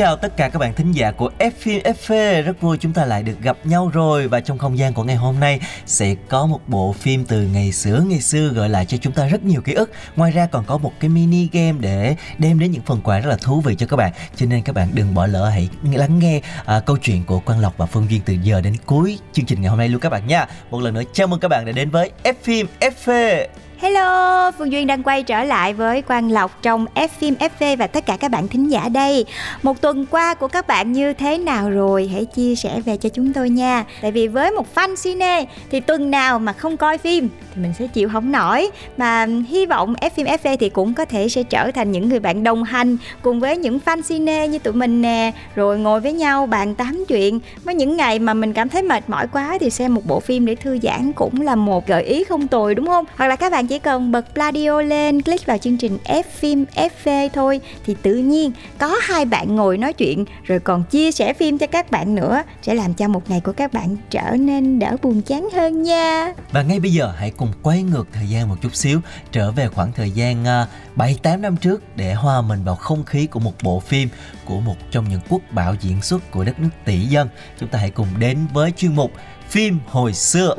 chào tất cả các bạn thính giả của F phim FV Rất vui chúng ta lại được gặp nhau rồi. Và trong không gian của ngày hôm nay Sẽ có một bộ phim từ ngày xưa. Ngày xưa Gợi lại cho chúng ta rất nhiều ký ức. Ngoài ra còn có một cái mini game Để đem đến những phần quà rất là thú vị cho các bạn. Cho nên các bạn đừng bỏ lỡ Hãy lắng nghe à, câu chuyện của Quang Lộc và Phương Duyên Từ giờ đến cuối chương trình ngày hôm nay luôn các bạn nha. Một lần nữa chào mừng các bạn đã đến với F phim FV Hello, Phương Duyên đang quay trở lại với Quang Lộc trong F phim FV và tất cả các bạn thính giả đây. Một tuần qua của các bạn như thế nào rồi? Hãy chia sẻ về cho chúng tôi nha. Tại vì với một fan cine thì tuần nào mà không coi phim thì mình sẽ chịu không nổi. Mà hy vọng F phim FV thì cũng có thể sẽ trở thành những người bạn đồng hành cùng với những fan cine như tụi mình nè, rồi ngồi với nhau bàn tám chuyện. Với những ngày mà mình cảm thấy mệt mỏi quá thì xem một bộ phim để thư giãn cũng là một gợi ý không tồi đúng không? Hoặc là các bạn chỉ cần bật Pladio lên, click vào chương trình F phim FV thôi thì tự nhiên có hai bạn ngồi nói chuyện rồi còn chia sẻ phim cho các bạn nữa sẽ làm cho một ngày của các bạn trở nên đỡ buồn chán hơn nha. Và ngay bây giờ hãy cùng quay ngược thời gian một chút xíu Trở về khoảng thời gian à, 7-8 năm trước Để hòa mình vào không khí của một bộ phim Của một trong những quốc bảo diễn xuất của đất nước tỷ dân Chúng ta hãy cùng đến với chuyên mục Phim hồi xưa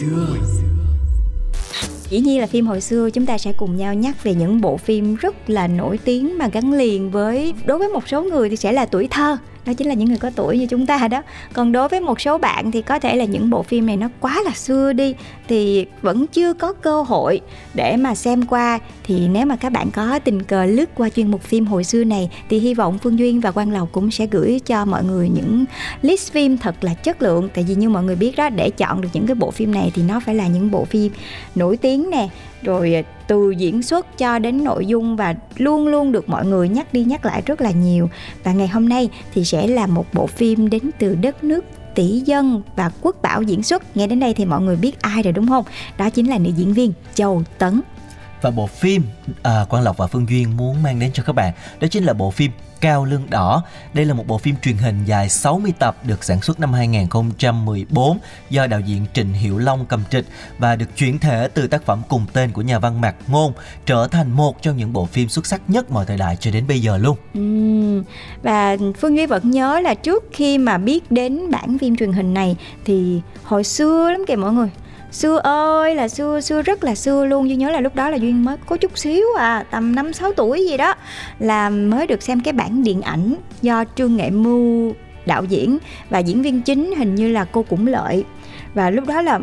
xưa. Dĩ nhiên là phim hồi xưa chúng ta sẽ cùng nhau nhắc về những bộ phim rất là nổi tiếng mà gắn liền với, đối với một số người thì sẽ là tuổi thơ đó chính là những người có tuổi như chúng ta đó. Còn đối với một số bạn thì có thể là những bộ phim này nó quá là xưa đi, thì vẫn chưa có cơ hội để mà xem qua. Thì nếu mà các bạn có tình cờ lướt qua chuyên mục phim hồi xưa này, thì hy vọng phương duyên và quang lộc cũng sẽ gửi cho mọi người những list phim thật là chất lượng. Tại vì như mọi người biết đó, để chọn được những cái bộ phim này thì nó phải là những bộ phim nổi tiếng nè. Rồi à, từ diễn xuất cho đến nội dung và luôn luôn được mọi người nhắc đi nhắc lại rất là nhiều. Và ngày hôm nay thì sẽ là một bộ phim đến từ đất nước tỷ dân và quốc bảo diễn xuất. Nghe đến đây thì mọi người biết ai rồi đúng không? Đó chính là nữ diễn viên châu tấn. Và bộ phim à, Quang Lộc và Phương Duyên muốn mang đến cho các bạn Đó chính là bộ phim Cao Lương Đỏ Đây là một bộ phim truyền hình dài 60 tập được sản xuất năm 2014 do đạo diễn Trịnh Hiểu Long cầm trịch và được chuyển thể từ tác phẩm cùng tên của nhà văn Mạc Ngôn trở thành một trong những bộ phim xuất sắc nhất mọi thời đại cho đến bây giờ luôn. Ừ. và Phương Duy vẫn nhớ là trước khi mà biết đến bản phim truyền hình này thì hồi xưa lắm kìa mọi người xưa ơi, là xưa xưa rất là xưa luôn. Duy nhớ là lúc đó là duyên mới có chút xíu à tầm năm, sáu tuổi gì đó, là mới được xem cái bản điện ảnh do trương nghệ mưu đạo diễn và diễn viên chính hình như là cô cũng lợi. Và lúc đó là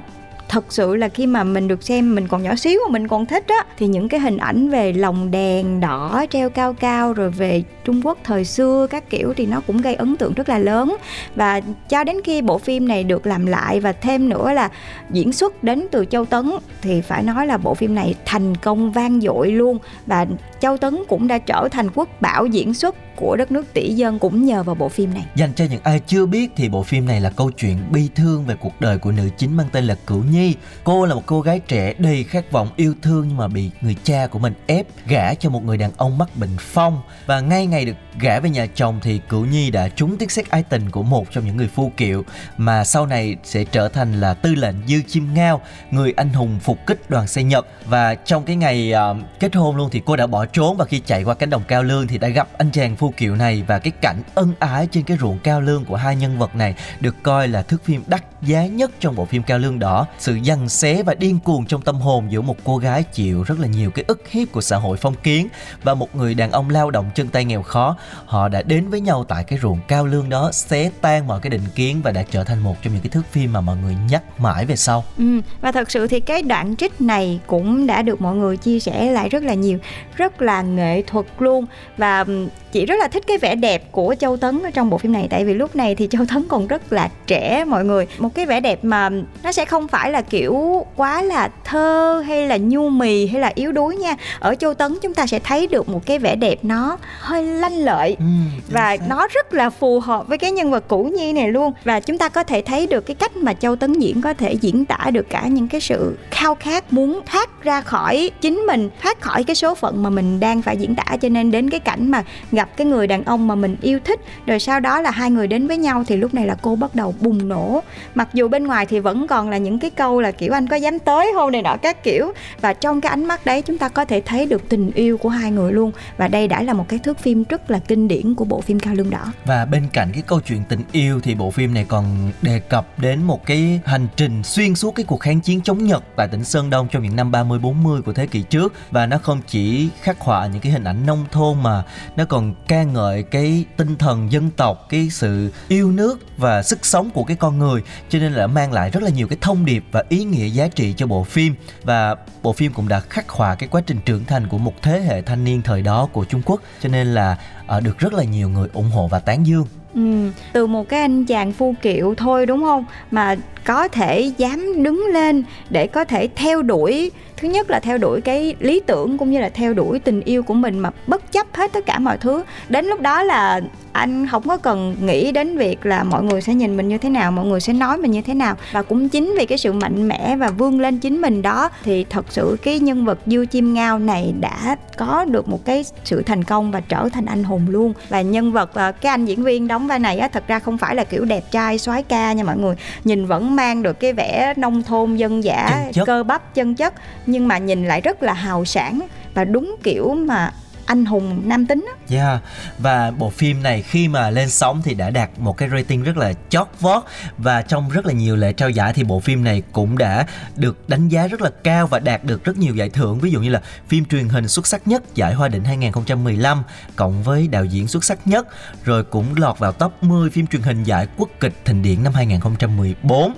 thật sự là khi mà mình được xem mình còn nhỏ xíu mà mình còn thích á, thì những cái hình ảnh về lồng đèn đỏ treo cao cao rồi về Trung Quốc thời xưa, các kiểu thì nó cũng gây ấn tượng rất là lớn và cho đến khi bộ phim này được làm lại và thêm nữa là diễn xuất đến từ Châu Tấn, thì phải nói là bộ phim này thành công vang dội luôn và Châu Tấn cũng đã trở thành quốc bảo diễn xuất của đất nước tỷ dân cũng nhờ vào bộ phim này. Dành cho những ai chưa biết thì bộ phim này là câu chuyện bi thương về cuộc đời của nữ chính mang tên là Cửu Nhi. Cô là một cô gái trẻ đầy khát vọng, yêu thương nhưng mà bị người cha của mình ép gả cho một người đàn ông mắc bệnh phong và ngay ngày được gả về nhà chồng thì Cửu Nhi đã trúng tiếc xét ái tình của một trong những người phu kiệu mà sau này sẽ trở thành là tư lệnh Dư Chim Ngao, người anh hùng phục kích đoàn xe Nhật. Và trong cái ngày uh, kết hôn luôn thì cô đã bỏ trốn và khi chạy qua cánh đồng cao lương thì đã gặp anh chàng phu kiệu này. Và cái cảnh ân ái trên cái ruộng cao lương của hai nhân vật này được coi là thước phim đắt giá nhất trong bộ phim cao lương đỏ. Sự giằng xé và điên cuồng trong tâm hồn giữa một cô gái chịu rất là nhiều cái ức hiếp của xã hội phong kiến và một người đàn ông lao động chân tay nghèo khó họ đã đến với nhau tại cái ruộng cao lương đó xé tan mọi cái định kiến và đã trở thành một trong những cái thước phim mà mọi người nhắc mãi về sau. Ừ, và thật sự thì cái đoạn trích này cũng đã được mọi người chia sẻ lại rất là nhiều rất là nghệ thuật luôn. Và ừ, chị rất là thích cái vẻ đẹp của Châu Tấn ở trong bộ phim này tại vì lúc này thì Châu Tấn còn rất là trẻ mọi người. Một cái vẻ đẹp mà nó sẽ không phải là kiểu quá là thơ hay là nhu mì hay là yếu đuối nha. Ở Châu Tấn chúng ta sẽ thấy được một cái vẻ đẹp nó hơi lanh lợi ừ, và xác. nó rất là phù hợp với cái nhân vật cũ nhi này luôn. Và chúng ta có thể thấy được cái cách mà Châu Tấn diễn có thể diễn tả được cả những cái sự khao khát muốn thoát ra khỏi chính mình thoát khỏi cái số phận mà mình đang phải diễn tả. Cho nên đến cái cảnh mà gặp cái người đàn ông mà mình yêu thích rồi sau đó là hai người đến với nhau thì lúc này là cô bắt đầu bùng nổ. Mặc dù bên ngoài thì vẫn còn là những cái câu là kiểu anh có dám tới không? này nọ các kiểu. Và trong cái ánh mắt đấy chúng ta có thể thấy được tình yêu của hai người luôn. Và đây đã là một cái thước phim rất là kinh điển của bộ phim cao lương đỏ. Và bên cạnh cái câu chuyện tình yêu thì bộ phim này còn đề cập đến một cái hành trình xuyên suốt cái cuộc kháng chiến chống Nhật tại tỉnh Sơn Đông trong những năm 30 40 của thế kỷ trước. Và nó không chỉ khắc họa những cái hình ảnh nông thôn mà nó còn ca ngợi cái tinh thần dân tộc, cái sự yêu nước và sức sống của cái con người. Cho nên là mang lại rất là nhiều cái thông điệp và ý nghĩa giá trị cho bộ phim. Và bộ phim cũng đã khắc họa cái quá trình trưởng thành của một thế hệ thanh niên thời đó của Trung Quốc. Cho nên là uh, được rất là nhiều người ủng hộ và tán dương. Ừ, từ một cái anh chàng phu kiệu thôi đúng không? Mà có thể dám đứng lên để có thể theo đuổi thứ nhất là theo đuổi cái lý tưởng cũng như là theo đuổi tình yêu của mình mà bất chấp hết tất cả mọi thứ. Đến lúc đó là anh không có cần nghĩ đến việc là mọi người sẽ nhìn mình như thế nào mọi người sẽ nói mình như thế nào. Và cũng chính vì cái sự mạnh mẽ và vươn lên chính mình đó thì thật sự cái nhân vật dư chim ngao này đã có được một cái sự thành công và trở thành anh hùng luôn. Và nhân vật ờ, cái anh diễn viên đóng vai này á thật ra không phải là kiểu đẹp trai soái ca nha mọi người. Nhìn vẫn mang được cái vẻ nông thôn dân dã cơ bắp chân chất nhưng mà nhìn lại rất là hào sản và đúng kiểu mà anh hùng nam tính á. Yeah. Và bộ phim này khi mà lên sóng thì đã đạt một cái rating rất là chót vót và trong rất là nhiều lễ trao giải thì bộ phim này cũng đã được đánh giá rất là cao và đạt được rất nhiều giải thưởng ví dụ như là phim truyền hình xuất sắc nhất, giải Hoa định 2015 cộng với đạo diễn xuất sắc nhất, rồi cũng lọt vào top 10 phim truyền hình giải quốc kịch thịnh điển năm 2014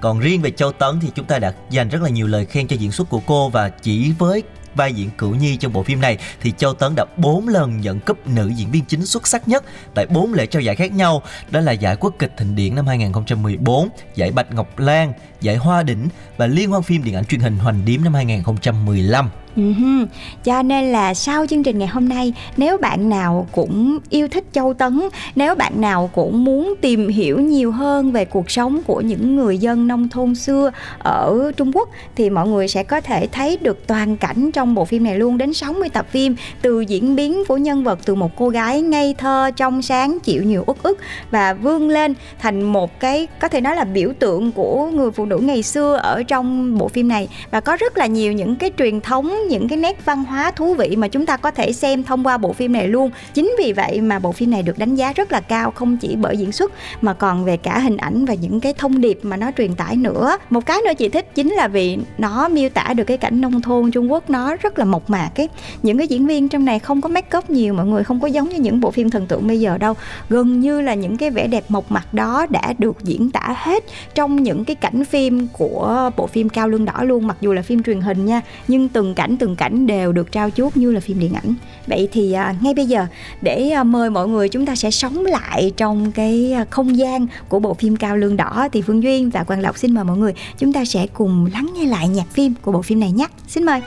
còn riêng về Châu Tấn thì chúng ta đã dành rất là nhiều lời khen cho diễn xuất của cô và chỉ với vai diễn cửu nhi trong bộ phim này thì Châu Tấn đã 4 lần nhận cúp nữ diễn viên chính xuất sắc nhất tại 4 lễ trao giải khác nhau. Đó là giải quốc kịch thịnh điển năm 2014, giải Bạch Ngọc Lan, giải Hoa Đỉnh và Liên hoan phim điện ảnh truyền hình Hoành Điếm năm 2015. Uh-huh. Ừ Cho nên là sau chương trình ngày hôm nay Nếu bạn nào cũng yêu thích Châu Tấn Nếu bạn nào cũng muốn tìm hiểu nhiều hơn về cuộc sống của những người dân nông thôn xưa ở Trung Quốc Thì mọi người sẽ có thể thấy được toàn cảnh trong bộ phim này luôn Đến 60 tập phim Từ diễn biến của nhân vật từ một cô gái ngây thơ, trong sáng, chịu nhiều uất ức Và vươn lên thành một cái có thể nói là biểu tượng của người phụ nữ ngày xưa ở trong bộ phim này. Và có rất là nhiều những cái truyền thống, những cái nét văn hóa thú vị mà chúng ta có thể xem thông qua bộ phim này luôn. Chính vì vậy mà bộ phim này được đánh giá rất là cao, không chỉ bởi diễn xuất mà còn về cả hình ảnh và những cái thông điệp mà nó truyền tải nữa. Một cái nữa chị thích chính là vì nó miêu tả được cái cảnh nông thôn Trung Quốc nó rất là mộc mạc ấy. Những cái diễn viên trong này không có make up nhiều, mọi người không có giống như những bộ phim thần tượng bây giờ đâu. Gần như là những cái vẻ đẹp mộc mạc đó đã được diễn tả hết trong những cái cảnh phim phim của bộ phim cao lương đỏ luôn mặc dù là phim truyền hình nha nhưng từng cảnh từng cảnh đều được trao chuốt như là phim điện ảnh. Vậy thì à, ngay bây giờ để à, mời mọi người chúng ta sẽ sống lại trong cái à, không gian của bộ phim cao lương đỏ thì phương duyên và quang lộc xin mời mọi người chúng ta sẽ cùng lắng nghe lại nhạc phim của bộ phim này nhé. Xin mời!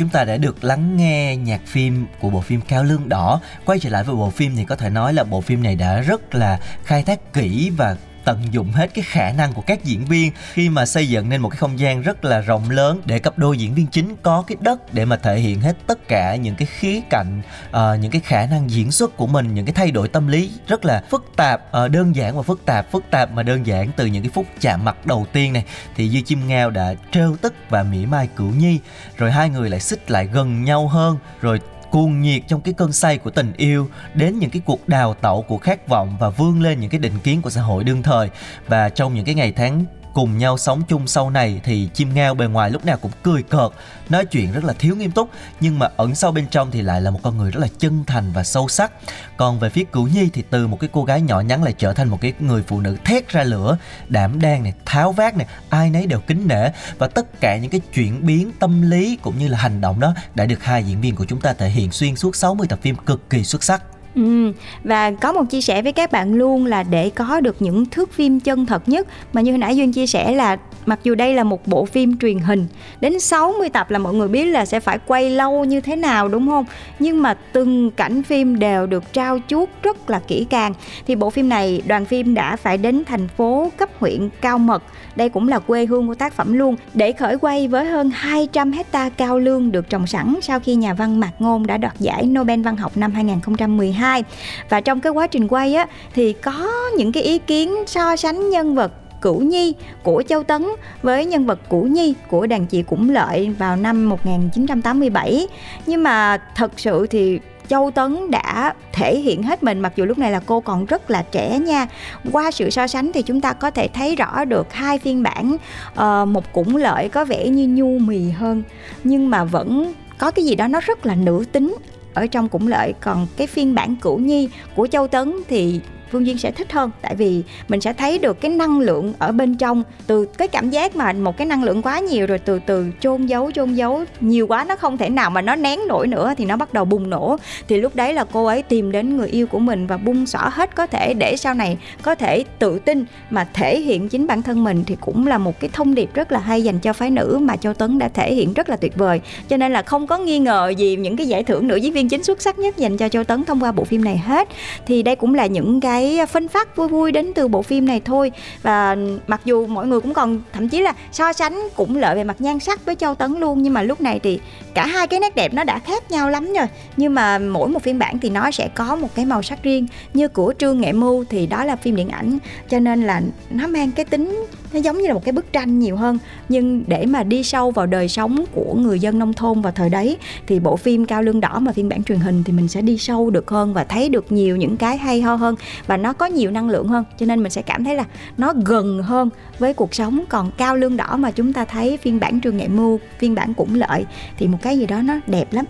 Chúng ta đã được lắng nghe nhạc phim của bộ phim Cao Lương Đỏ. Quay trở lại với bộ phim thì có thể nói là bộ phim này đã rất là khai thác kỹ và tận dụng hết cái khả năng của các diễn viên khi mà xây dựng nên một cái không gian rất là rộng lớn để cặp đôi diễn viên chính có cái đất để mà thể hiện hết tất cả những cái khía cạnh uh, những cái khả năng diễn xuất của mình những cái thay đổi tâm lý rất là phức tạp uh, đơn giản và phức tạp phức tạp mà đơn giản từ những cái phút chạm mặt đầu tiên này. Thì Dư Chim Ngao đã trêu tức và mỉa mai Cửu Nhi rồi hai người lại xích lại gần nhau hơn rồi cuồng nhiệt trong cái cơn say của tình yêu đến những cái cuộc đào tẩu của khát vọng và vươn lên những cái định kiến của xã hội đương thời. Và trong những cái ngày tháng cùng nhau sống chung sau này thì chim ngao bề ngoài lúc nào cũng cười cợt, nói chuyện rất là thiếu nghiêm túc, nhưng mà ẩn sâu bên trong thì lại là một con người rất là chân thành và sâu sắc. Còn về phía cửu nhi thì từ một cái cô gái nhỏ nhắn lại trở thành một cái người phụ nữ thét ra lửa, đảm đang này, tháo vát này, ai nấy đều kính nể. Và tất cả những cái chuyển biến tâm lý cũng như là hành động đó đã được hai diễn viên của chúng ta thể hiện xuyên suốt 60 tập phim cực kỳ xuất sắc. Ừ, và có một chia sẻ với các bạn luôn là để có được những thước phim chân thật nhất. Mà như hồi nãy Duyên chia sẻ là mặc dù đây là một bộ phim truyền hình đến 60 tập là mọi người biết là sẽ phải quay lâu như thế nào đúng không? Nhưng mà từng cảnh phim đều được trao chuốt rất là kỹ càng. Thì bộ phim này đoàn phim đã phải đến thành phố cấp huyện Cao Mật đây cũng là quê hương của tác phẩm luôn, để khởi quay với hơn 200 hecta cao lương được trồng sẵn sau khi nhà văn Mạc Ngôn đã đoạt giải Nobel văn học năm 2012 và trong cái quá trình quay á, thì có những cái ý kiến so sánh nhân vật Cửu Nhi của Châu Tấn với nhân vật Cửu Nhi của đàn chị Củng Lợi vào năm 1987. Nhưng mà thật sự thì Châu Tấn đã thể hiện hết mình mặc dù lúc này là cô còn rất là trẻ nha. Qua sự so sánh thì chúng ta có thể thấy rõ được hai phiên bản uh, một cũng Lợi có vẻ như nhu mì hơn nhưng mà vẫn có cái gì đó nó rất là nữ tính ở trong cũng lợi còn cái phiên bản cửu nhi của châu tấn thì Phương Duyên sẽ thích hơn, tại vì mình sẽ thấy được cái năng lượng ở bên trong. Từ cái cảm giác mà một cái năng lượng quá nhiều rồi từ từ chôn giấu chôn giấu, nhiều quá nó không thể nào mà nó nén nổi nữa thì nó bắt đầu bùng nổ. Thì lúc đấy là cô ấy tìm đến người yêu của mình và bung xỏ hết có thể để sau này có thể tự tin mà thể hiện chính bản thân mình thì cũng là một cái thông điệp rất là hay dành cho phái nữ mà Châu Tấn đã thể hiện rất là tuyệt vời. Cho nên là không có nghi ngờ gì những cái giải thưởng nữ diễn viên chính xuất sắc nhất dành cho Châu Tấn thông qua bộ phim này hết. Thì đây cũng là những cái cái phân phát vui vui đến từ bộ phim này thôi. Và mặc dù mọi người cũng còn, thậm chí là so sánh cũng lợi về mặt nhan sắc với Châu Tấn luôn, nhưng mà lúc này thì cả hai cái nét đẹp nó đã khác nhau lắm rồi. Nhưng mà mỗi một phiên bản thì nó sẽ có một cái màu sắc riêng. Như của Trương Nghệ Mưu thì đó là phim điện ảnh, cho nên là nó mang cái tính nó giống như là một cái bức tranh nhiều hơn. Nhưng để mà đi sâu vào đời sống của người dân nông thôn vào thời đấy, thì bộ phim cao lương đỏ mà phiên bản truyền hình thì mình sẽ đi sâu được hơn và thấy được nhiều những cái hay ho hơn. Và nó có nhiều năng lượng hơn, cho nên mình sẽ cảm thấy là nó gần hơn với cuộc sống. Còn cao lương đỏ mà chúng ta thấy phiên bản trường nghệ mưu, phiên bản cũng lợi, thì một cái gì đó nó đẹp lắm.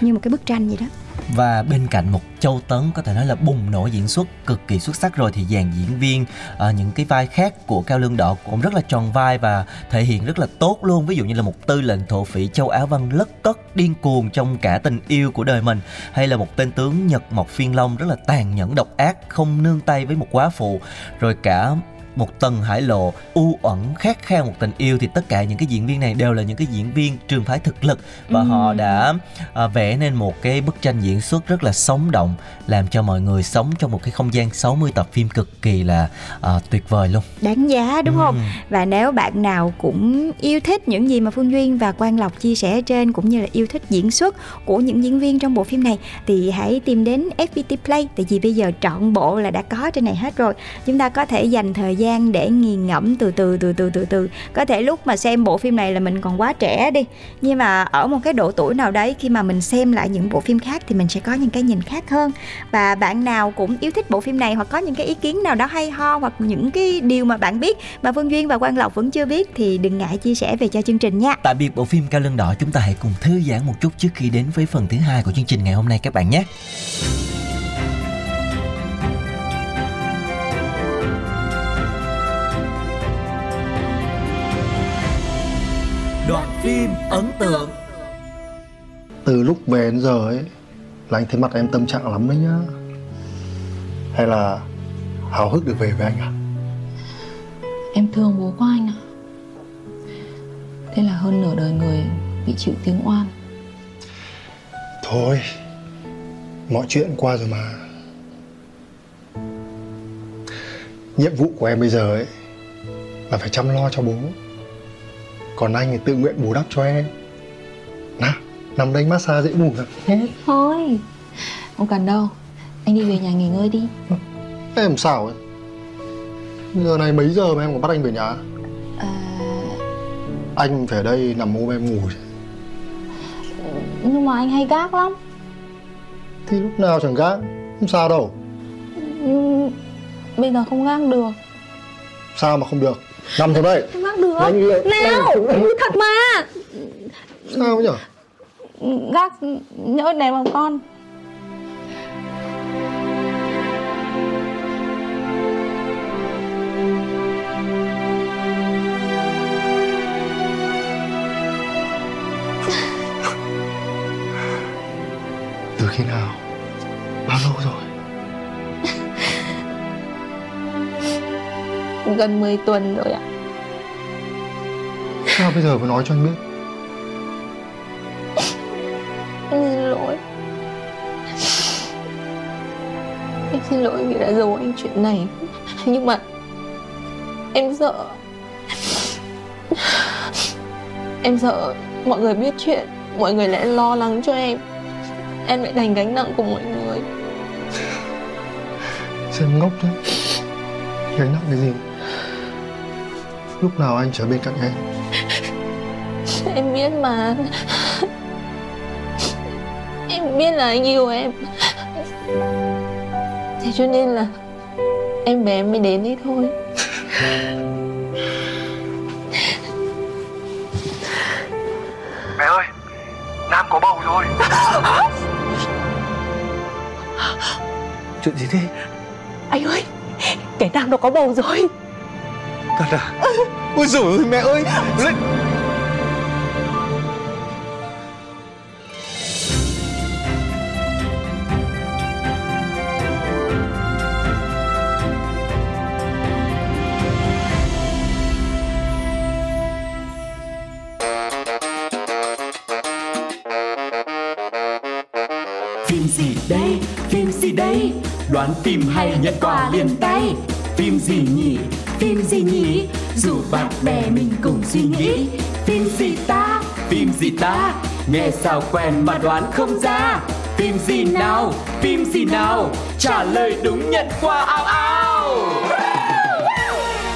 Như một cái bức tranh gì đó và bên cạnh một châu tấn có thể nói là bùng nổ diễn xuất cực kỳ xuất sắc rồi thì dàn diễn viên à, những cái vai khác của cao lương đỏ cũng rất là tròn vai và thể hiện rất là tốt luôn. Ví dụ như là một tư lệnh thổ phỉ châu á văn lất cất điên cuồng trong cả tình yêu của đời mình hay là một tên tướng nhật mộc phiên long rất là tàn nhẫn độc ác không nương tay với một quá phụ rồi cả một tầng hải lộ u uẩn khát khao một tình yêu thì tất cả những cái diễn viên này đều là những cái diễn viên trường phái thực lực và ừ. họ đã à, vẽ nên một cái bức tranh diễn xuất rất là sống động làm cho mọi người sống trong một cái không gian 60 tập phim cực kỳ là à, tuyệt vời luôn đáng giá đúng ừ. không và nếu bạn nào cũng yêu thích những gì mà Phương Duyên và Quang Lộc chia sẻ trên cũng như là yêu thích diễn xuất của những diễn viên trong bộ phim này thì hãy tìm đến FPT Play tại vì bây giờ trọn bộ là đã có trên này hết rồi chúng ta có thể dành thời gian gian để nghiền ngẫm từ từ từ từ từ từ có thể lúc mà xem bộ phim này là mình còn quá trẻ đi, nhưng mà ở một cái độ tuổi nào đấy, khi mà mình xem lại những bộ phim khác thì mình sẽ có những cái nhìn khác hơn và bạn nào cũng yêu thích bộ phim này hoặc có những cái ý kiến nào đó hay ho hoặc những cái điều mà bạn biết mà Phương Duyên và Quang Lộc vẫn chưa biết thì đừng ngại chia sẻ về cho chương trình nha. Tạm biệt bộ phim Cao Lương Đỏ, chúng ta hãy cùng thư giãn một chút trước khi đến với phần thứ hai của chương trình ngày hôm nay các bạn nhé. Phim ấn tượng. Từ lúc về đến giờ ấy Là anh thấy mặt em tâm trạng lắm đấy nhá. Hay là hào hức được về với anh à Em thương bố của anh ạ. À. Thế là hơn nửa đời người bị chịu tiếng oan. Thôi Mọi chuyện qua rồi mà. Nhiệm vụ của em bây giờ ấy Là phải chăm lo cho bố Còn anh thì tự nguyện bù đắp cho em. Nào Nằm đây massage dễ ngủ rồi Thôi. Không cần đâu. Anh đi về nhà nghỉ ngơi đi. Em sao ấy? Giờ này mấy giờ mà em còn bắt anh về nhà? À, Anh phải ở đây nằm ôm em ngủ chứ. Nhưng mà anh hay gác lắm. Thì lúc nào chẳng gác Không sao đâu. Nhưng Bây giờ không gác được. Sao mà không được Nằm xuống đây. Không gác được. Yêu Nào Thật mà. Sao nhỉ Gác nhỡ đè vào con Gần 10 tuần rồi ạ. Sao bây giờ mới nói cho anh biết? Em xin lỗi. Em xin lỗi vì đã giấu anh chuyện này. Nhưng mà Em sợ Em sợ mọi người biết chuyện Mọi người lại lo lắng cho em. Em lại thành gánh nặng của mọi người. Xem ngốc thế Gánh nặng cái gì Lúc nào anh trở bên cạnh em? Em biết mà. Em biết là anh yêu em. Thế cho nên là Em bé mới đến đây thôi. Mẹ ơi Nam có bầu rồi. Chuyện gì thế? Anh ơi Cái nam nó có bầu rồi Thật à Ôi dồi ôi mẹ ơi. Lên Phim gì đây, phim gì đây Đoán phim hay nhận quà liền tay. Phim gì nhỉ, phim gì nhỉ? Dù bạn bè mình cùng suy nghĩ. Phim gì ta, phim gì ta? Nghe sao quen mà đoán không ra? Phim gì nào, phim gì nào? Trả lời đúng nhận quà ao ao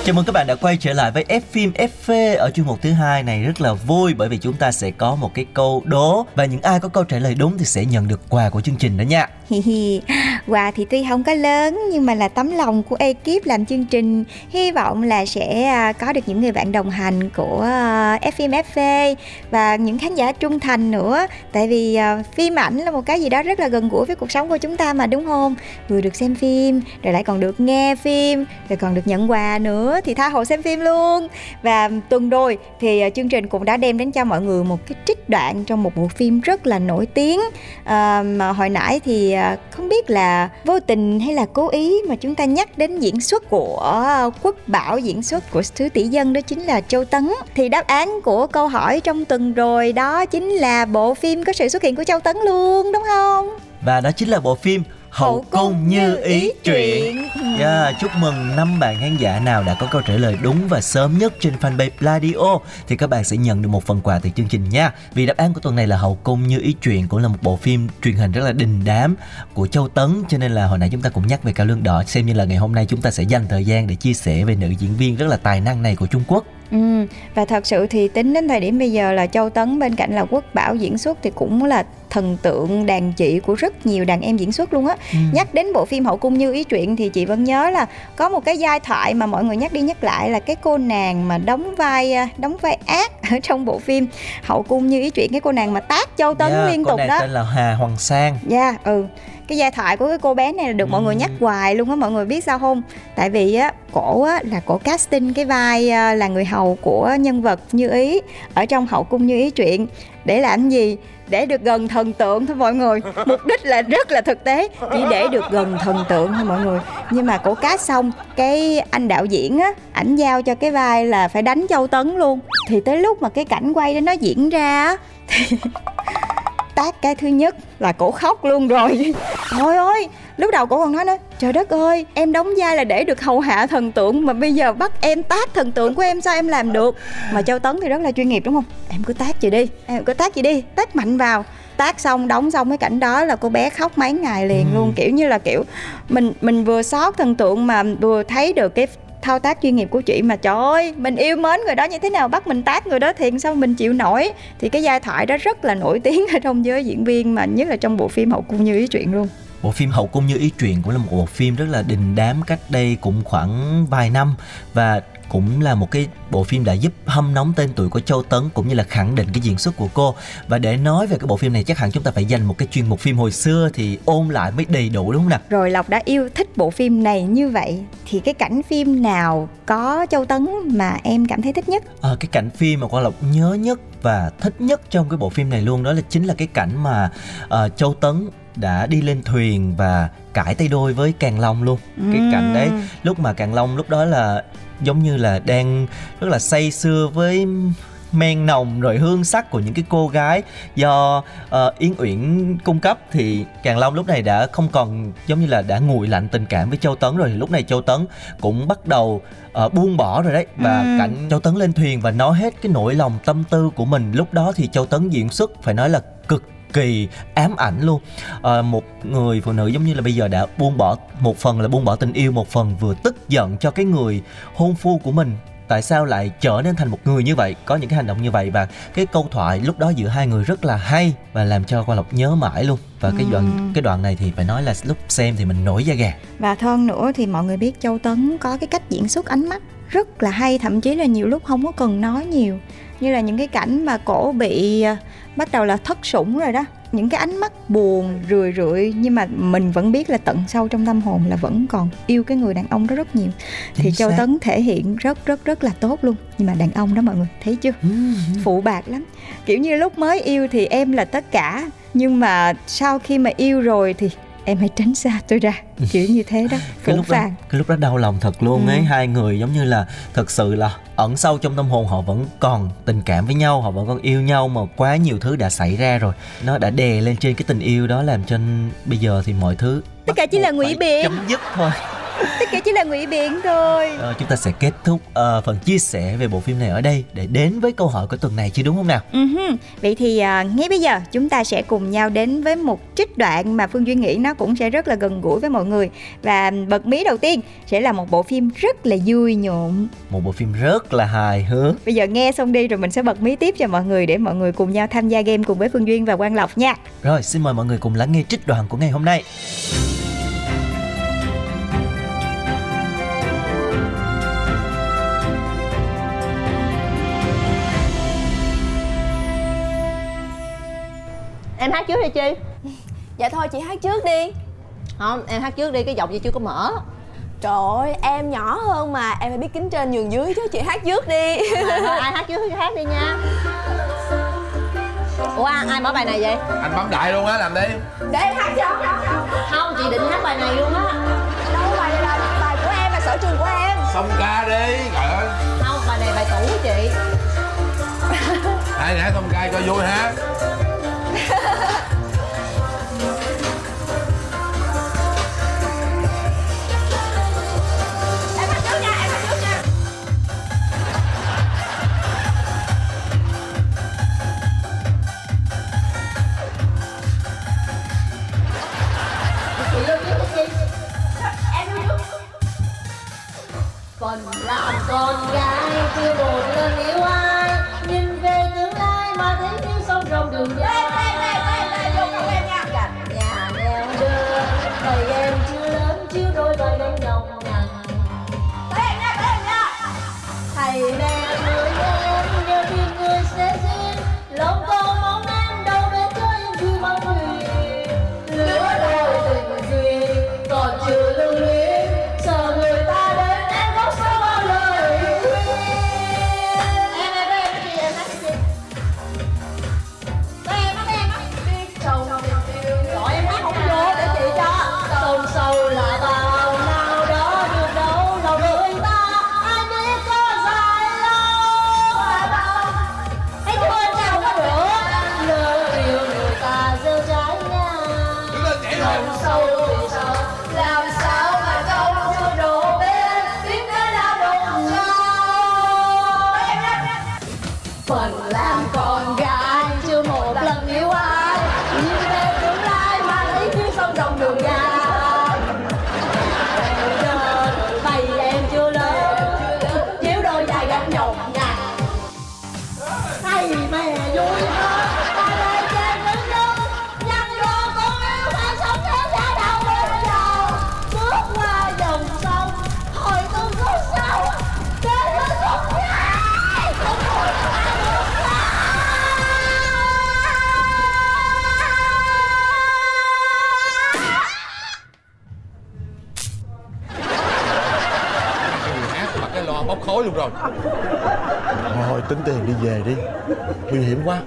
Chào mừng các bạn đã quay trở lại với F phim FV ở chuyên mục thứ hai này rất là vui bởi vì chúng ta sẽ có một cái câu đố và những ai có câu trả lời đúng thì sẽ nhận được quà của chương trình đó nha. Hi hi. Quà thì tuy không có lớn nhưng mà là tấm lòng của ekip làm chương trình. Hy vọng là sẽ à, có được những người bạn đồng hành của à, F phim FV và những khán giả trung thành nữa. Tại vì à, phim ảnh là một cái gì đó rất là gần gũi với cuộc sống của chúng ta mà đúng không? Vừa được xem phim, rồi lại còn được nghe phim, rồi còn được nhận quà nữa thì tha hồ xem phim luôn. Và tuần rồi thì ờ, chương trình cũng đã đem đến cho mọi người một cái trích đoạn trong một bộ phim rất là nổi tiếng. À, mà hồi nãy thì ờ, không biết là vô tình hay là cố ý mà chúng ta nhắc đến diễn xuất của Quốc Bảo diễn xuất của thứ tỷ dân đó chính là Châu Tấn. Thì đáp án của câu hỏi trong tuần rồi đó chính là bộ phim có sự xuất hiện của Châu Tấn luôn đúng không? Và đó chính là bộ phim Hậu cung như ý truyện. Yeah, chúc mừng năm bạn khán giả nào đã có câu trả lời đúng và sớm nhất trên fanpage Pladio thì các bạn sẽ nhận được một phần quà từ chương trình nha. Vì đáp án của tuần này là Hậu cung như ý truyện cũng là một bộ phim truyền hình rất là đình đám của Châu Tấn cho nên là hồi nãy chúng ta cũng nhắc về Cao Lương Đỏ xem như là ngày hôm nay chúng ta sẽ dành thời gian để chia sẻ về nữ diễn viên rất là tài năng này của Trung Quốc. Ừ, và thật sự thì tính đến thời điểm bây giờ là Châu Tấn bên cạnh là Quốc Bảo diễn xuất thì cũng là thần tượng đàn chị của rất nhiều đàn em diễn xuất luôn á. Ừ. Nhắc đến bộ phim Hậu cung như ý truyện thì chị vẫn nhớ là có một cái giai thoại mà mọi người nhắc đi nhắc lại là cái cô nàng mà đóng vai à, đóng vai ác ở trong bộ phim Hậu cung như ý truyện cái cô nàng mà tác Châu Tấn Yeah, liên cô tục này đó. tên là Hà Hoàng Sang. Dạ, ừ cái giai thoại của cái cô bé này là được mọi người Ừ. nhắc hoài luôn á mọi người biết sao không? Tại vì á cổ á là cổ casting cái vai à, là người hầu của nhân vật như ý ở trong hậu cung như ý truyện. Để làm gì? Để được gần thần tượng thôi mọi người. Mục đích là rất là thực tế chỉ để được gần thần tượng thôi mọi người. Nhưng mà cổ cast xong cái anh đạo diễn á ảnh giao cho cái vai là phải đánh châu tấn luôn. Thì tới lúc mà cái cảnh quay đó nó diễn ra á tác cái thứ nhất là cổ khóc luôn rồi. Trời ơi lúc đầu cổ còn nói nữa trời đất ơi em đóng vai là để được hầu hạ thần tượng mà bây giờ bắt em tác thần tượng của em sao em làm được? Mà châu tấn thì rất là chuyên nghiệp đúng không? Em cứ tác chị đi em cứ tác chị đi. Tác mạnh vào tác xong đóng xong cái cảnh đó là cô bé khóc mấy ngày liền Ừ. luôn. Kiểu như là kiểu mình mình vừa xót thần tượng mà vừa thấy được cái thao tác chuyên nghiệp của chị mà, trời ơi, mình yêu mến người đó như thế nào, bắt mình tác người đó thiệt sao mình chịu nổi. Thì cái giai thoại đó rất là nổi tiếng ở trong giới diễn viên mà, nhất là trong bộ phim hậu cung như ý chuyện luôn. Bộ phim Hậu cung như ý truyện cũng là một bộ phim rất là đình đám cách đây cũng khoảng vài năm. Và cũng là một cái bộ phim đã giúp hâm nóng tên tuổi của Châu Tấn cũng như là khẳng định cái diễn xuất của cô. Và để nói về cái bộ phim này chắc hẳn chúng ta phải dành một cái chuyên mục phim hồi xưa thì ôn lại mới đầy đủ đúng không nào? Rồi lộc đã yêu thích bộ phim này như vậy thì cái cảnh phim nào có châu tấn mà em cảm thấy thích nhất? Ờ, cái cảnh phim mà Quang Lộc nhớ nhất và thích nhất trong cái bộ phim này luôn đó là chính là cái cảnh mà ờ, Châu Tấn đã đi lên thuyền và cãi tay đôi với Càng Long luôn. Cái cảnh đấy lúc mà Càng Long lúc đó là giống như là đang rất là say sưa với men nồng rồi hương sắc của những cái cô gái do ờ, Yến Uyển cung cấp thì Càng Long lúc này đã không còn giống như là đã nguội lạnh tình cảm với Châu Tấn rồi. Lúc này Châu Tấn cũng bắt đầu ờ, buông bỏ rồi đấy. Và Ừ. cảnh Châu Tấn lên thuyền và nói hết cái nỗi lòng tâm tư của mình. Lúc đó thì Châu Tấn diễn xuất phải nói là cực kỳ ám ảnh luôn. Ờ, một người phụ nữ giống như là bây giờ đã buông bỏ một phần là buông bỏ tình yêu một phần vừa tức giận cho cái người hôn phu của mình. Tại sao lại trở nên thành một người như vậy? Có những cái hành động như vậy và cái câu thoại lúc đó giữa hai người rất là hay và làm cho quan lộc nhớ mãi luôn. Và cái đoạn cái đoạn này thì phải nói là lúc xem thì mình nổi da gà. Và hơn nữa thì mọi người biết châu tấn có cái cách diễn xuất ánh mắt rất là hay thậm chí là nhiều lúc không có cần nói nhiều như là những cái cảnh mà cổ bị à, bắt đầu là thất sủng rồi đó. Những cái ánh mắt buồn rười rượi nhưng mà mình vẫn biết là tận sâu trong tâm hồn là vẫn còn yêu cái người đàn ông đó rất nhiều. Thì châu xác. tấn thể hiện rất rất rất là tốt luôn. Nhưng mà đàn ông đó mọi người thấy chưa? Phụ bạc lắm. Kiểu như lúc mới yêu thì em là tất cả nhưng mà sau khi mà yêu rồi thì em hãy tránh xa tôi ra. Kiểu như thế đó. Cái lúc đó phàng. cái lúc đó đau lòng thật luôn ấy. Ừ. hai người giống như là thật sự là ẩn sâu trong tâm hồn họ vẫn còn tình cảm với nhau họ vẫn còn yêu nhau mà quá nhiều thứ đã xảy ra rồi. Nó đã đè lên trên cái tình yêu đó làm cho bây giờ thì mọi thứ Tất cả chỉ là ngụy biện. chấm dứt thôi tất cả chỉ là ngụy biện thôi. Ờ, chúng ta sẽ kết thúc ờ, phần chia sẻ về bộ phim này ở đây để đến với câu hỏi của tuần này chứ đúng không nào? Hừ. Vậy thì à, ngay bây giờ chúng ta sẽ cùng nhau đến với một trích đoạn mà Phương Duyên nghĩ nó cũng sẽ rất là gần gũi với mọi người. Và bật mí đầu tiên sẽ là một bộ phim rất là vui nhộn. Một bộ phim rất là hài hước. Bây giờ nghe xong đi rồi mình sẽ bật mí tiếp cho mọi người để mọi người cùng nhau tham gia game cùng với Phương Duyên và Quang Lộc nha. Rồi xin mời mọi người cùng lắng nghe trích đoạn của ngày hôm nay Em hát trước đi Chi. Dạ thôi chị hát trước đi. Không, em hát trước đi, cái giọng chị chưa có mở. Trời ơi, em nhỏ hơn mà Em phải biết kính trên nhường dưới chứ Chị hát trước đi. Rồi, thôi, ai hát trước thì hát đi nha. Ủa ai mở bài này vậy? anh bấm đại luôn á làm đi. Để em hát cho Không, chị định hát bài này luôn á. Đâu bài này là bài của em, là sở trường của em. Xong ca đi trời ơi. Không, bài này bài cũ của chị. Hai nãy xong ca cho vui ha làm con gái chưa buồn lên yêu ai mẹ vui hơn ta lên trên đứng đứng nhăn vô con yêu phải sống theo giá đầu bên đầu bước qua dòng sông hồi tương có sâu trên nó sông dài không hồi được hát mà cái lo bốc luôn rồi tính tiền đi về đi. Nguy hiểm quá.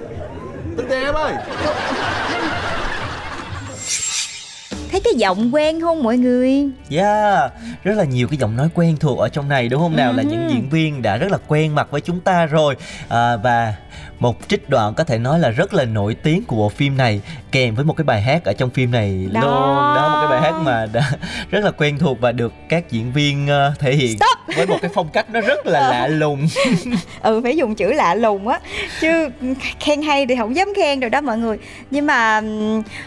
Tính tiền em ơi. Thấy cái giọng quen không mọi người? Yeah, rất là nhiều cái giọng nói quen thuộc ở trong này đúng không nào? Là những diễn viên đã rất là quen mặt với chúng ta rồi. À, và một trích đoạn có thể nói là rất là nổi tiếng của bộ phim này kèm với một cái bài hát ở trong phim này. Đó. luôn đó một cái bài hát mà đã rất là quen thuộc và được các diễn viên ờ, thể hiện. Stop. Với một cái phong cách nó rất là lạ lùng. Ừ phải dùng chữ lạ lùng á. Chứ khen hay thì không dám khen rồi đó mọi người. Nhưng mà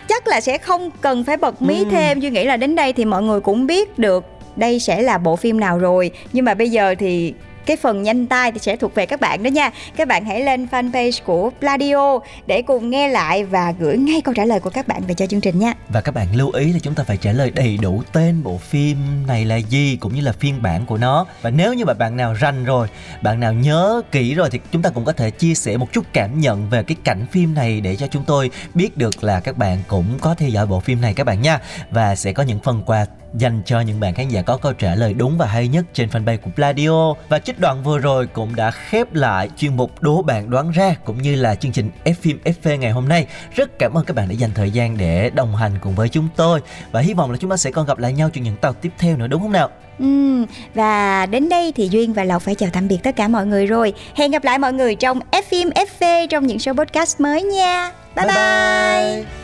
chắc là sẽ không cần phải bật mí thêm. Duy nghĩ là đến đây thì mọi người cũng biết được đây sẽ là bộ phim nào rồi. Nhưng mà bây giờ thì cái phần nhanh tay thì sẽ thuộc về các bạn đó nha các bạn hãy lên fanpage của Pladio để cùng nghe lại và gửi ngay câu trả lời của các bạn về cho chương trình nha Và các bạn lưu ý là chúng ta phải trả lời đầy đủ tên bộ phim này là gì cũng như là phiên bản của nó. Và nếu như mà bạn nào rành rồi, bạn nào nhớ kỹ rồi thì chúng ta cũng có thể chia sẻ một chút cảm nhận về cái cảnh phim này để cho chúng tôi biết được là các bạn cũng có theo dõi bộ phim này các bạn nha. Và sẽ có những phần quà dành cho những bạn khán giả có câu trả lời đúng và hay nhất trên fanpage của Pladio. Và trích đoạn vừa rồi cũng đã khép lại chuyên mục đố bạn đoán ra cũng như là chương trình F phim FV ngày hôm nay. Rất cảm ơn các bạn đã dành thời gian để đồng hành cùng với chúng tôi và hy vọng là chúng ta sẽ còn gặp lại nhau trong những tập tiếp theo nữa đúng không nào? Ừm, và đến đây thì Duyên và Lộc phải chào tạm biệt tất cả mọi người rồi. Hẹn gặp lại mọi người trong F phim FV trong những show podcast mới nha. Bye bye. bye. Ngồi